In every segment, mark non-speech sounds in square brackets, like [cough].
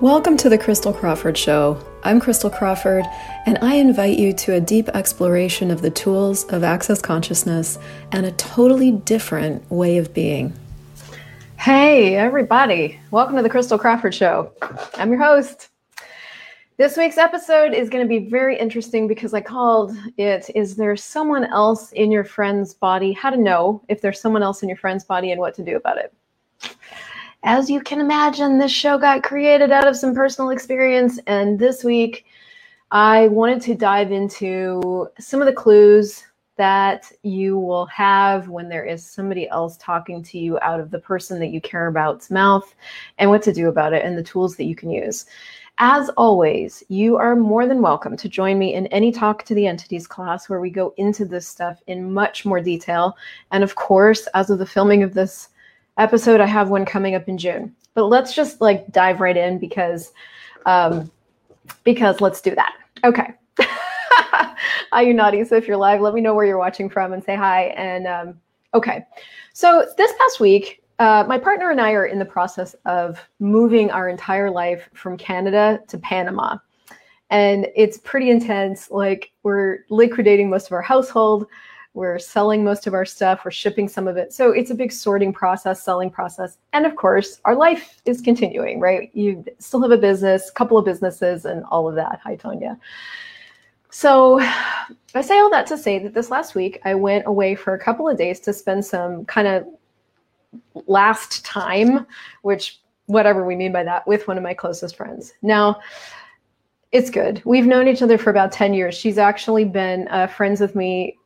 Welcome to the Christel Crawford Show. I'm Christel Crawford, and I invite you to a deep exploration of the tools of access consciousness and a totally different way of being. Hey, everybody. Welcome to the Christel Crawford Show. I'm your host. This week's episode is going to be very interesting because I called it Is There Someone Else in Your Friend's Body? How to Know If There's Someone Else in Your Friend's Body and What to Do About It. As you can imagine, this show got created out of some personal experience. And this week, I wanted to dive into some of the clues that you will have when there is somebody else talking to you out of the person that you care about's mouth and what to do about it and the tools that you can use. As always, you are more than welcome to join me in any Talk to the Entities class where we go into this stuff in much more detail. And of course, as of the filming of this episode. I have one coming up in June. But let's just like dive right in because um, because let's do that. Okay. [laughs] Hi, you naughty. So if you're live, let me know where you're watching from and say hi. And um, okay. So this past week, uh, my partner and I are in the process of moving our entire life from Canada to Panama. And it's pretty intense. Like we're liquidating most of our household. We're selling most of our stuff, we're shipping some of it. So it's a big sorting process, selling process. And of course, our life is continuing, right? You still have a business, a couple of businesses, and all of that. Hi, Tonya. So I say all that to say that this last week I went away for a couple of days to spend some kind of last time, which whatever we mean by that, with one of my closest friends. Now, it's good. We've known each other for about 10 years. She's actually been uh, friends with me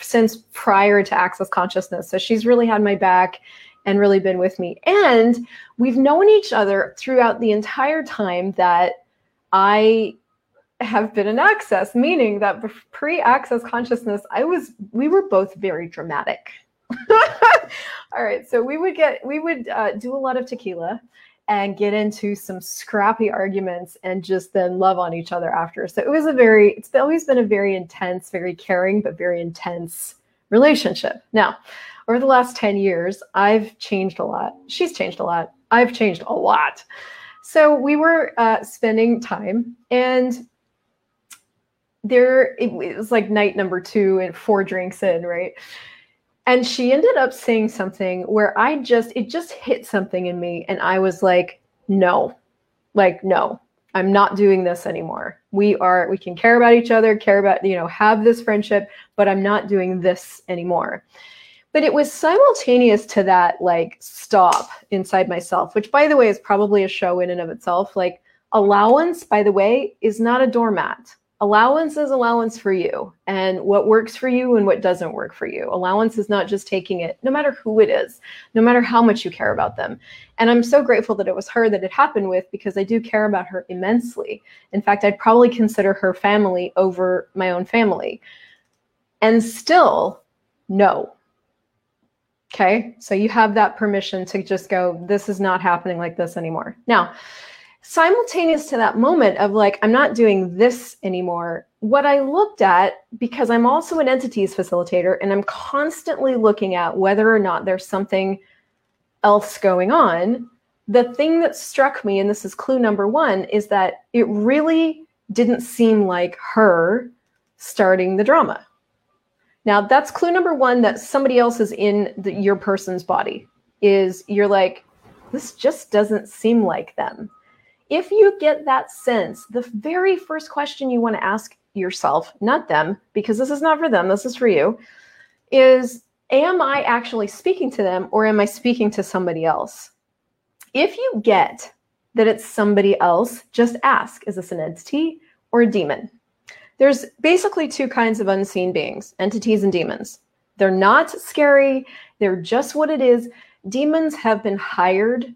since prior to access consciousness. So she's really had my back and really been with me. And we've known each other throughout the entire time that I have been in access, meaning that pre access consciousness, I was, we were both very dramatic. [laughs] All right. So we would get, we would uh, do a lot of tequila and get into some scrappy arguments and just then love on each other after. So it was a very, it's always been a very intense, very caring, but very intense relationship. Now, over the last 10 years, I've changed a lot. She's changed a lot. I've changed a lot. So we were uh, spending time and there it was like night number two and four drinks in, right? And she ended up saying something where I just it just hit something in me and I was like no like no I'm not doing this anymore. We are we can care about each other care about you know have this friendship but I'm not doing this anymore. But it was simultaneous to that like stop inside myself which by the way is probably a show in and of itself. Like allowance by the way is not a doormat allowance is allowance for you and what works for you and what doesn't work for you. Allowance is not just taking it, no matter who it is, no matter how much you care about them. And I'm so grateful that it was her that it happened with because I do care about her immensely. In fact, I'd probably consider her family over my own family. And still, no. Okay. So you have that permission to just go, this is not happening like this anymore. Now, simultaneous to that moment of like, I'm not doing this anymore, what I looked at, because I'm also an entities facilitator and I'm constantly looking at whether or not there's something else going on, the thing that struck me, and this is clue number one, is that it really didn't seem like her starting the drama. Now, that's clue number one that somebody else is in the, your person's body, is you're like, this just doesn't seem like them if you get that sense, the very first question you want to ask yourself, not them, because this is not for them, this is for you, is Am I actually speaking to them or am I speaking to somebody else? If you get that it's somebody else, just ask Is this an entity or a demon? There's basically two kinds of unseen beings entities and demons. They're not scary, they're just what it is. Demons have been hired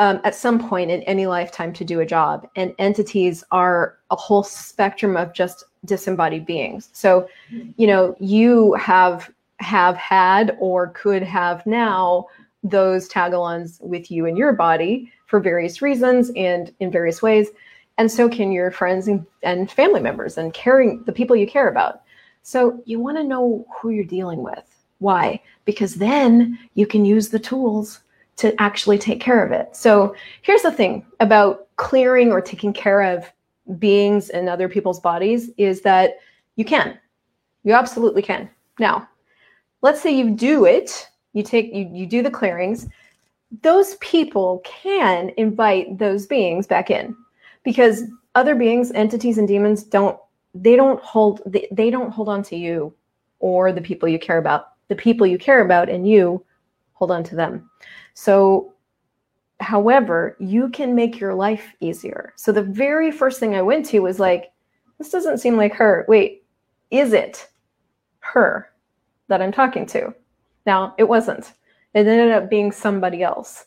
um, at some point in any lifetime to do a job. And entities are a whole spectrum of just disembodied beings. So, you know, you have have had or could have now those tagalons with you in your body for various reasons and in various ways. And so can your friends and, and family members and caring the people you care about. So you want to know who you're dealing with. Why? Because then you can use the tools to actually take care of it. So here's the thing about clearing or taking care of beings and other people's bodies is that you can. You absolutely can. Now, let's say you do it, you take you you do the clearings, those people can invite those beings back in because other beings, entities and demons don't they don't hold they, they don't hold on to you or the people you care about. The people you care about and you hold on to them. So however, you can make your life easier. So the very first thing I went to was like this doesn't seem like her. Wait, is it her that I'm talking to? Now, it wasn't. It ended up being somebody else.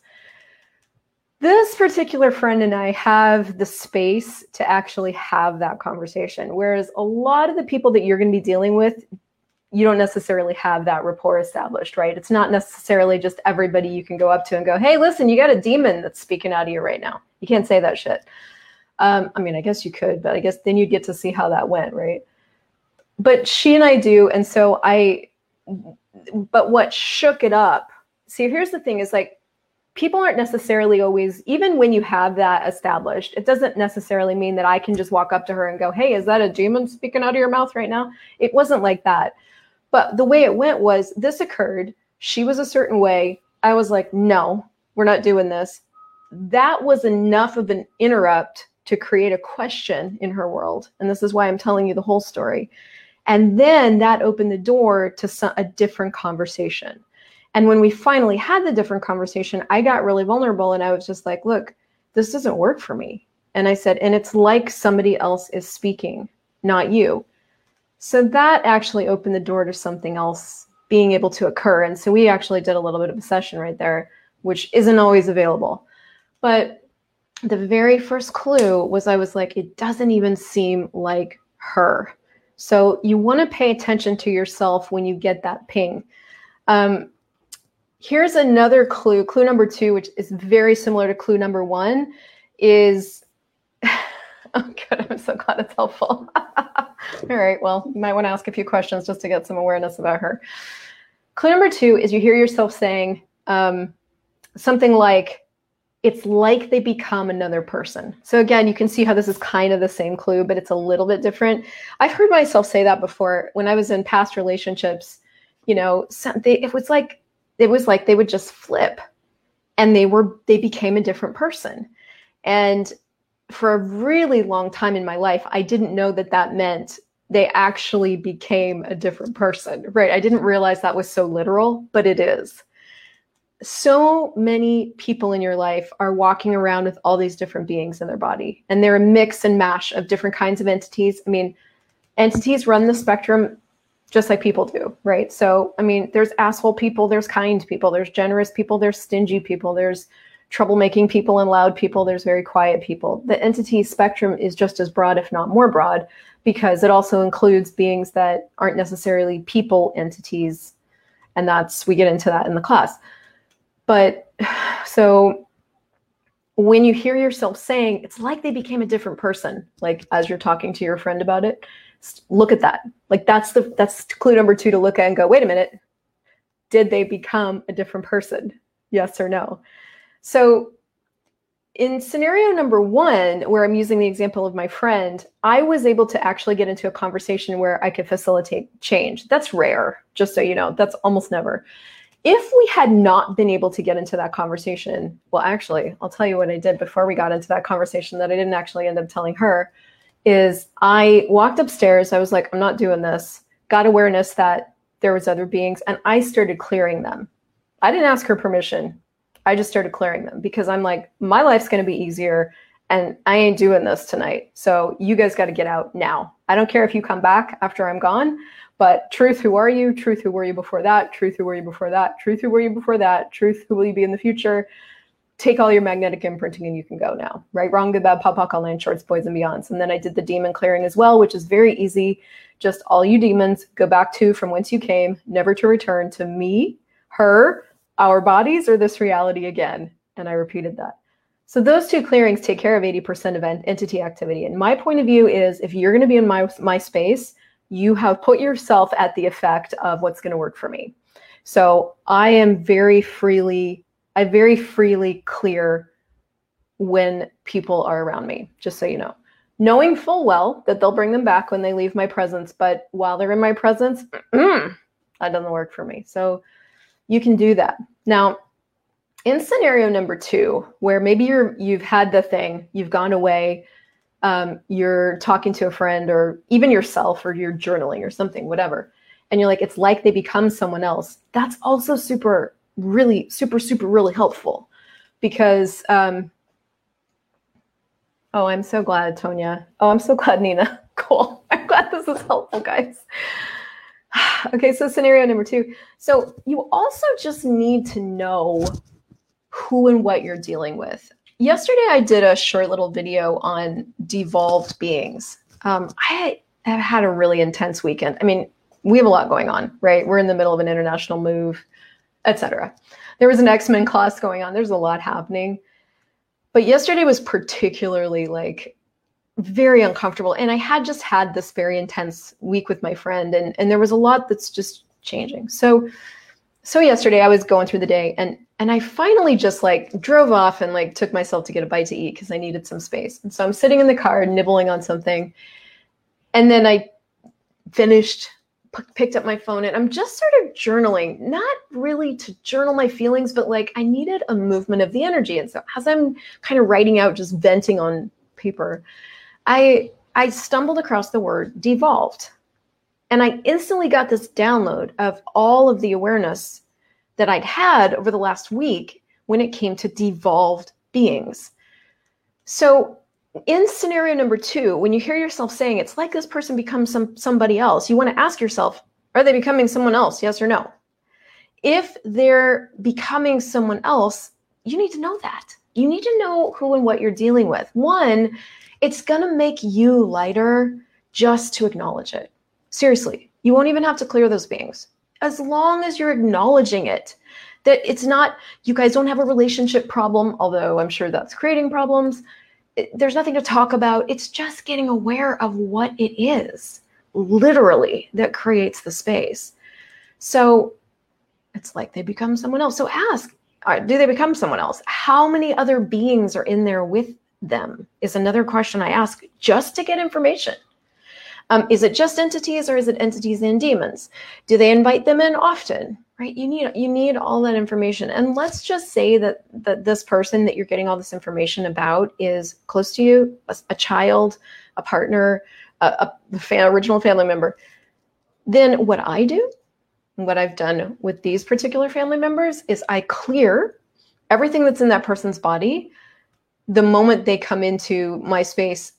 This particular friend and I have the space to actually have that conversation. Whereas a lot of the people that you're going to be dealing with, you don't necessarily have that rapport established, right? It's not necessarily just everybody you can go up to and go, hey, listen, you got a demon that's speaking out of you right now. You can't say that shit. Um, I mean, I guess you could, but I guess then you'd get to see how that went, right? But she and I do. And so I, but what shook it up see here's the thing is like people aren't necessarily always even when you have that established it doesn't necessarily mean that i can just walk up to her and go hey is that a demon speaking out of your mouth right now it wasn't like that but the way it went was this occurred. She was a certain way. I was like no we're not doing this. That was enough of an interrupt to create a question in her world. And this is why i'm telling you the whole story. And then that opened the door to a different conversation. And when we finally had the different conversation, I got really vulnerable and I was just like, look, this doesn't work for me. And I said, and it's like somebody else is speaking, not you. So that actually opened the door to something else being able to occur. And so we actually did a little bit of a session right there, which isn't always available. But the very first clue was I was like, it doesn't even seem like her. So you want to pay attention to yourself when you get that ping. Um, Here's another clue. Clue number two, which is very similar to clue number one, is [laughs] oh good. I'm so glad it's helpful. [laughs] All right. Well, you might want to ask a few questions just to get some awareness about her. Clue number two is you hear yourself saying um, something like, it's like they become another person. So again, you can see how this is kind of the same clue, but it's a little bit different. I've heard myself say that before when I was in past relationships. You know, some, they, it was like it was like they would just flip and they were they became a different person and for a really long time in my life i didn't know that that meant they actually became a different person right? I didn't realize that was so literal but it is. So many people in your life are walking around with all these different beings in their body and they're a mix and mash of different kinds of entities. I mean entities run the spectrum just like people do, right? So, I mean, there's asshole people, there's kind people, there's generous people, there's stingy people, there's troublemaking people and loud people, there's very quiet people. The entity spectrum is just as broad, if not more broad, because it also includes beings that aren't necessarily people entities. And that's, we get into that in the class. But [sighs] so when you hear yourself saying, it's like they became a different person, like as you're talking to your friend about it, look at that. Like that's the that's clue number two to look at and go, wait a minute, did they become a different person? Yes or no? So in scenario number one, where I'm using the example of my friend, I was able to actually get into a conversation where I could facilitate change. That's rare, just so you know, that's almost never. If we had not been able to get into that conversation, well, actually, I'll tell you what I did before we got into that conversation that I didn't actually end up telling her is I walked upstairs. I was like, I'm not doing this. Got awareness that there was other beings, and I started clearing them. I didn't ask her permission. I just started clearing them because I'm like, my life's going to be easier, and I ain't doing this tonight. So you guys got to get out now. I don't care if you come back after I'm gone. But truth, who are you? Truth, who were you before that? Truth, who were you before that? Truth, who were you before that? Truth, who will you be in the future? take all your magnetic imprinting and you can go now. Right, wrong, good, bad, POD, POC, online, shorts, boys, and beyonds. And then I did the demon clearing as well, which is very easy. Just all you demons go back to from whence you came, never to return to me, her, our bodies, or this reality again. And I repeated that. So those two clearings take care of 80% of entity activity. And my point of view is if you're going to be in my, my space, you have put yourself at the effect of what's going to work for me. So I am very freely I very freely clear when people are around me, just so you know. Knowing full well that they'll bring them back when they leave my presence, but while they're in my presence, [clears throat] that doesn't work for me. So you can do that. Now, in scenario number two, where maybe you're you've had the thing, you've gone away, um, you're talking to a friend or even yourself, or you're journaling or something, whatever, and you're like, it's like they become someone else. That's also super, really, super, super, really helpful because. Um, oh, I'm so glad, Tonya. Oh, I'm so glad, Nina. [laughs] Cool. I'm glad this is helpful, guys. [laughs] okay, so scenario number two. So you also just need to know who and what you're dealing with. Yesterday, I did a short little video on devolved beings. Um, I have had a really intense weekend. I mean, we have a lot going on, right? We're in the middle of an international move, etc. There was an X Men class going on. There's a lot happening. But yesterday was particularly like very uncomfortable. And I had just had this very intense week with my friend, and, and there was a lot that's just changing. So so yesterday I was going through the day and and I finally just like drove off and like took myself to get a bite to eat because I needed some space. And so I'm sitting in the car nibbling on something. And then I finished p- picked up my phone and I'm just sort of journaling, not really to journal my feelings, but like I needed a movement of the energy. And so as I'm kind of writing out just venting on paper, I I stumbled across the word devolved. And I instantly got this download of all of the awareness that I'd had over the last week when it came to devolved beings. So, in scenario number two, when you hear yourself saying it's like this person becomes some somebody else, you want to ask yourself, are they becoming someone else? Yes or no? If they're becoming someone else, you need to know that. You need to know who and what you're dealing with. One, it's going to make you lighter just to acknowledge it. Seriously, you won't even have to clear those beings as long as you're acknowledging it. That it's not, you guys don't have a relationship problem, although I'm sure that's creating problems. It, there's nothing to talk about. It's just getting aware of what it is, literally, that creates the space. So it's like they become someone else. So ask, do they become someone else? How many other beings are in there with them? Is another question I ask just to get information. Um, is it just entities or is it entities and demons? Do they invite them in often? Right? You need you need all that information. And let's just say that that this person that you're getting all this information about is close to you, a, a child, a partner, a, a fan, original family member. Then what I do, what I've done with these particular family members is I clear everything that's in that person's body. The moment they come into my space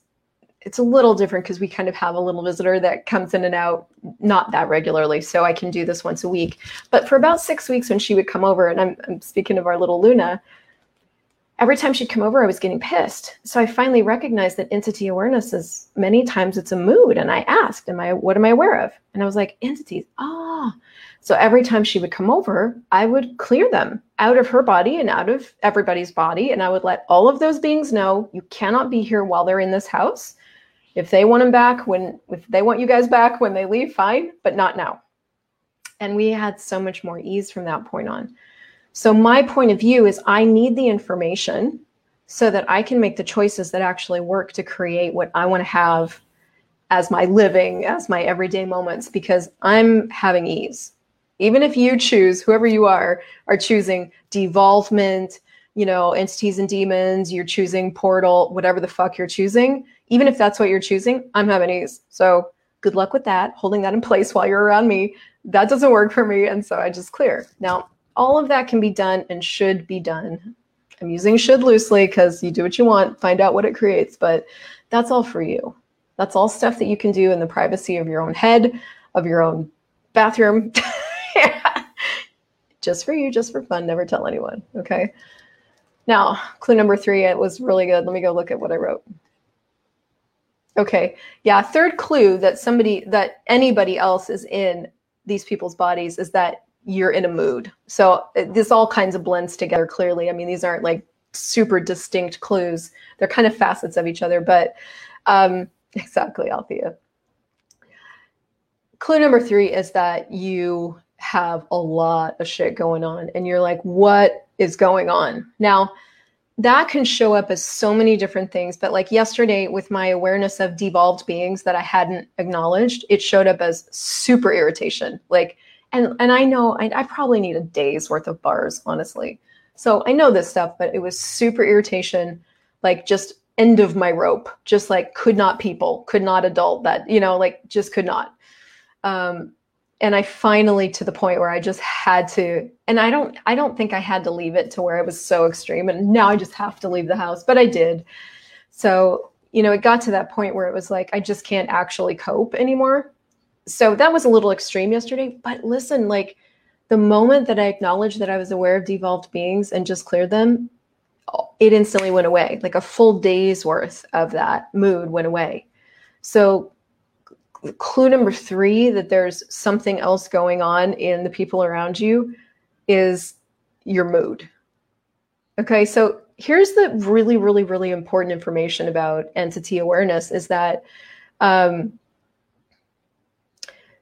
it's a little different because we kind of have a little visitor that comes in and out not that regularly. So i can do this once a week. But for about six weeks when she would come over and i'm, I'm speaking of our little luna every time she'd come over i was getting pissed so i finally recognized that entity awareness is many times it's a mood and i asked am i what am i aware of and i was like entities ah so every time she would come over i would clear them out of her body and out of everybody's body and i would let all of those beings know you cannot be here while they're in this house if they want them back when if they want you guys back when they leave, fine, but not now. And we had so much more ease from that point on. So my point of view is I need the information so that I can make the choices that actually work to create what I want to have as my living, as my everyday moments, because I'm having ease. Even if you choose, whoever you are, are choosing devolvement, you know, entities and demons, you're choosing portal, whatever the fuck you're choosing, even if that's what you're choosing, I'm having ease. So good luck with that, holding that in place while you're around me. That doesn't work for me. And so I just clear. Now, all of that can be done and should be done. I'm using should loosely because you do what you want, find out what it creates, but that's all for you. That's all stuff that you can do in the privacy of your own head, of your own bathroom. [laughs] just for you, just for fun. Never tell anyone. Okay. Now, clue number three, it was really good. Let me go look at what I wrote. Okay. Yeah. Third clue that somebody, that anybody else is in these people's bodies is that you're in a mood. So uh, this all kinds of blends together clearly. I mean, these aren't like super distinct clues. They're kind of facets of each other, but um, [laughs] exactly, Althea. Clue number three is that you have a lot of shit going on and you're like, what is going on. Now, that can show up as so many different things, but like yesterday with my awareness of devolved beings that I hadn't acknowledged, it showed up as super irritation. Like, and and I know I, I probably need a day's worth of bars, honestly. So I know this stuff, but it was super irritation, like just end of my rope, just like could not people, could not adult that, you know, like just could not. Um, and I finally to the point where I just had to, and I don't, I don't think I had to leave it to where it was so extreme. And now I just have to leave the house, but I did. So, you know, it got to that point where it was like, I just can't actually cope anymore. So that was a little extreme yesterday, but listen, like the moment that I acknowledged that I was aware of devolved beings and just cleared them, it instantly went away. Like a full day's worth of that mood went away. So clue number three that there's something else going on in the people around you is your mood. Okay, so here's the really, really, really important information about entity awareness is that um,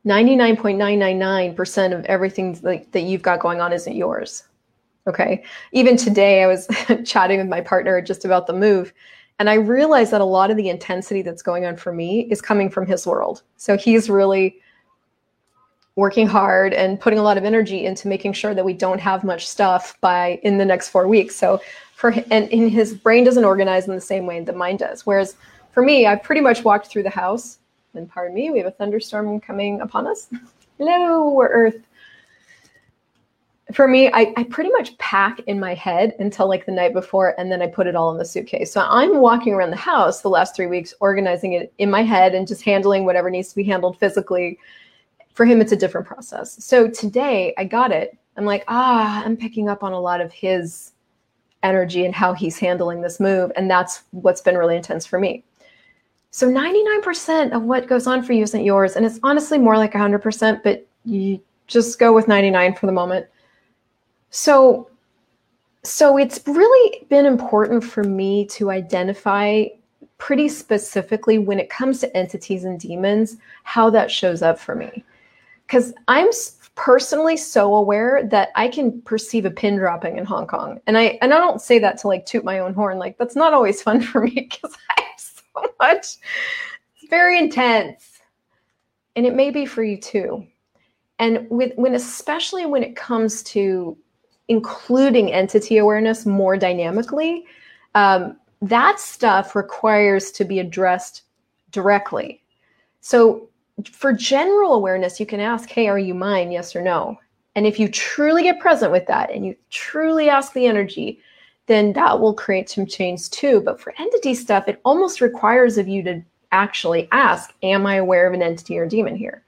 99.999% of everything like, that you've got going on isn't yours. Okay. Even today, I was [laughs] chatting with my partner just about the move, and I realized that a lot of the intensity that's going on for me is coming from his world. So he's really working hard and putting a lot of energy into making sure that we don't have much stuff by in the next four weeks. So for and in his brain doesn't organize in the same way that mine does. Whereas for me, I pretty much walked through the house. And pardon me, we have a thunderstorm coming upon us. [laughs] Hello, Earth for me, I, I pretty much pack in my head until like the night before, and then I put it all in the suitcase. So I'm walking around the house the last three weeks, organizing it in my head and just handling whatever needs to be handled physically. For him, it's a different process. So today I got it. I'm like, ah, I'm picking up on a lot of his energy and how he's handling this move. And that's what's been really intense for me. So 99% of what goes on for you isn't yours. And it's honestly more like 100%, but you just go with 99 for the moment. So so it's really been important for me to identify pretty specifically when it comes to entities and demons how that shows up for me because i'm personally so aware that i can perceive a pin dropping in hong kong and i and i don't say that to like toot my own horn like that's not always fun [laughs] for me because i have [laughs] so much it's very intense and it may be for you too and with when especially when it comes to including entity awareness more dynamically, um, that stuff requires to be addressed directly. So, for general awareness, you can ask, Hey, are you mine? Yes or no. And if you truly get present with that and you truly ask the energy, then that will create some change too. But for entity stuff, it almost requires of you to actually ask, Am I aware of an entity or demon here?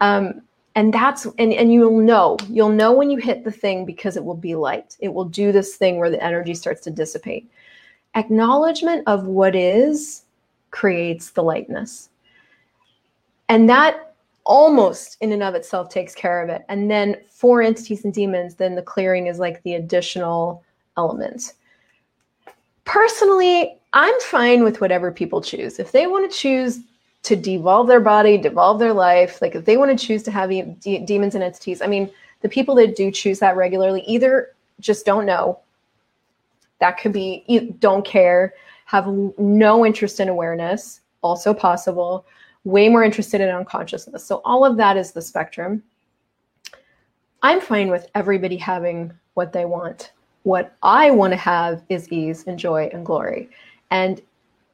Um, and that's and, and you'll know. You'll know when you hit the thing because it will be light. It will do this thing where the energy starts to dissipate. Acknowledgement of what is creates the lightness. And that almost in and of itself takes care of it. And then for entities and demons then the clearing is like the additional element personally i'm fine with whatever people choose if they want to choose to devolve their body, devolve their life. Like if they want to choose to have de- demons and entities, I mean, the people that do choose that regularly either just don't know. That could be don't care, have no interest in awareness, also possible, way more interested in unconsciousness. So all of that is the spectrum. I'm fine with everybody having what they want. What I want to have is ease and joy and glory. And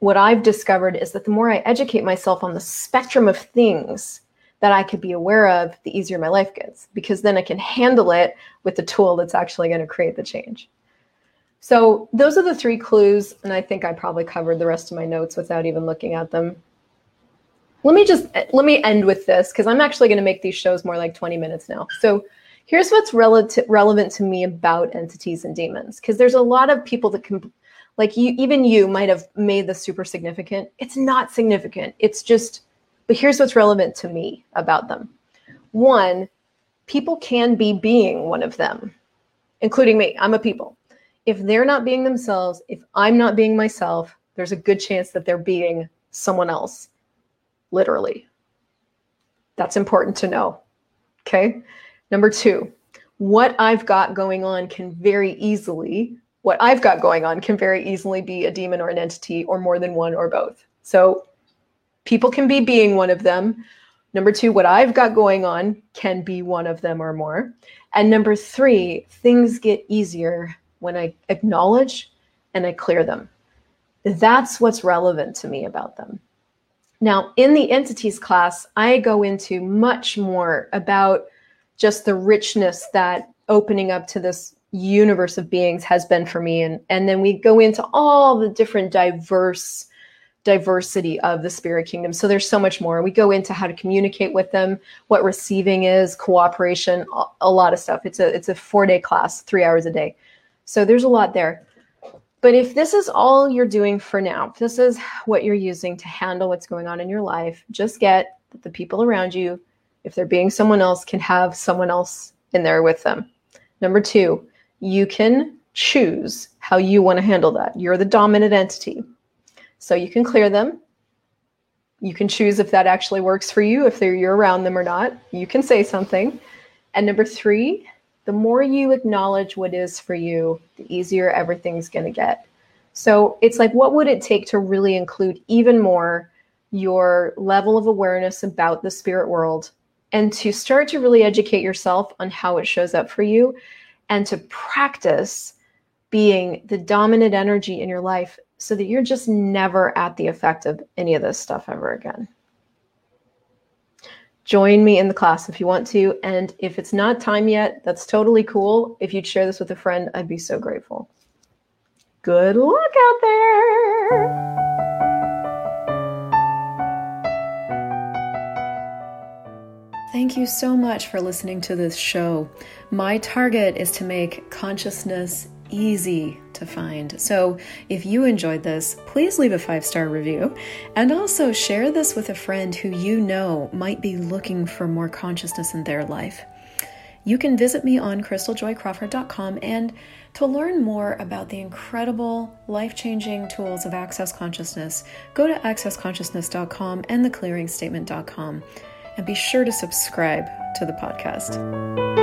what I've discovered is that the more I educate myself on the spectrum of things that I could be aware of, the easier my life gets, because then I can handle it with the tool that's actually going to create the change. So, those are the three clues. And I think I probably covered the rest of my notes without even looking at them. Let me just let me end with this because I'm actually going to make these shows more like 20 minutes now. So, here's what's relative, relevant to me about entities and demons because there's a lot of people that can like you even you might have made this super significant. It's not significant. It's just but here's what's relevant to me about them. One people can be being one of them including me. I'm a people. If they're not being themselves if i'm not being myself there's a good chance that they're being someone else. Literally. That's important to know. Okay number two what I've got going on can very easily, what I've got going on can very easily be a demon or an entity or more than one or both. So people can be being one of them. Number two, what I've got going on can be one of them or more. And number three, things get easier when I acknowledge and I clear them. That's what's relevant to me about them. Now, in the entities class, I go into much more about just the richness that opening up to this universe of beings has been for me. And, and then we go into all the different diverse diversity of the spirit kingdom. So there's so much more. We go into how to communicate with them, what receiving is, cooperation, a lot of stuff. It's a it's a 4-day class, 3 hours a day. So there's a lot there. But if this is all you're doing for now, if this is what you're using to handle what's going on in your life, just get the people around you, if they're being someone else, can have someone else in there with them. Number two, you can choose how you want to handle that. You're the dominant entity. So you can clear them. You can choose if that actually works for you, if you're around them or not. You can say something. And number three, the more you acknowledge what is for you, the easier everything's going to get. So it's like, what would it take to really include even more your level of awareness about the spirit world and to start to really educate yourself on how it shows up for you and to practice being the dominant energy in your life so that you're just never at the effect of any of this stuff ever again join me in the class if you want to. And if it's not time yet, that's totally cool. If you'd share this with a friend, I'd be so grateful. Good luck out there. Thank you so much for listening to this show. My target is to make consciousness easy to find. So if you enjoyed this, please leave a five star review and also share this with a friend who you know might be looking for more consciousness in their life. You can visit me on christeljoycrawford.com and to learn more about the incredible life changing tools of Access Consciousness, go to accessconsciousness.com and theclearingstatement.com and be sure to subscribe to the podcast.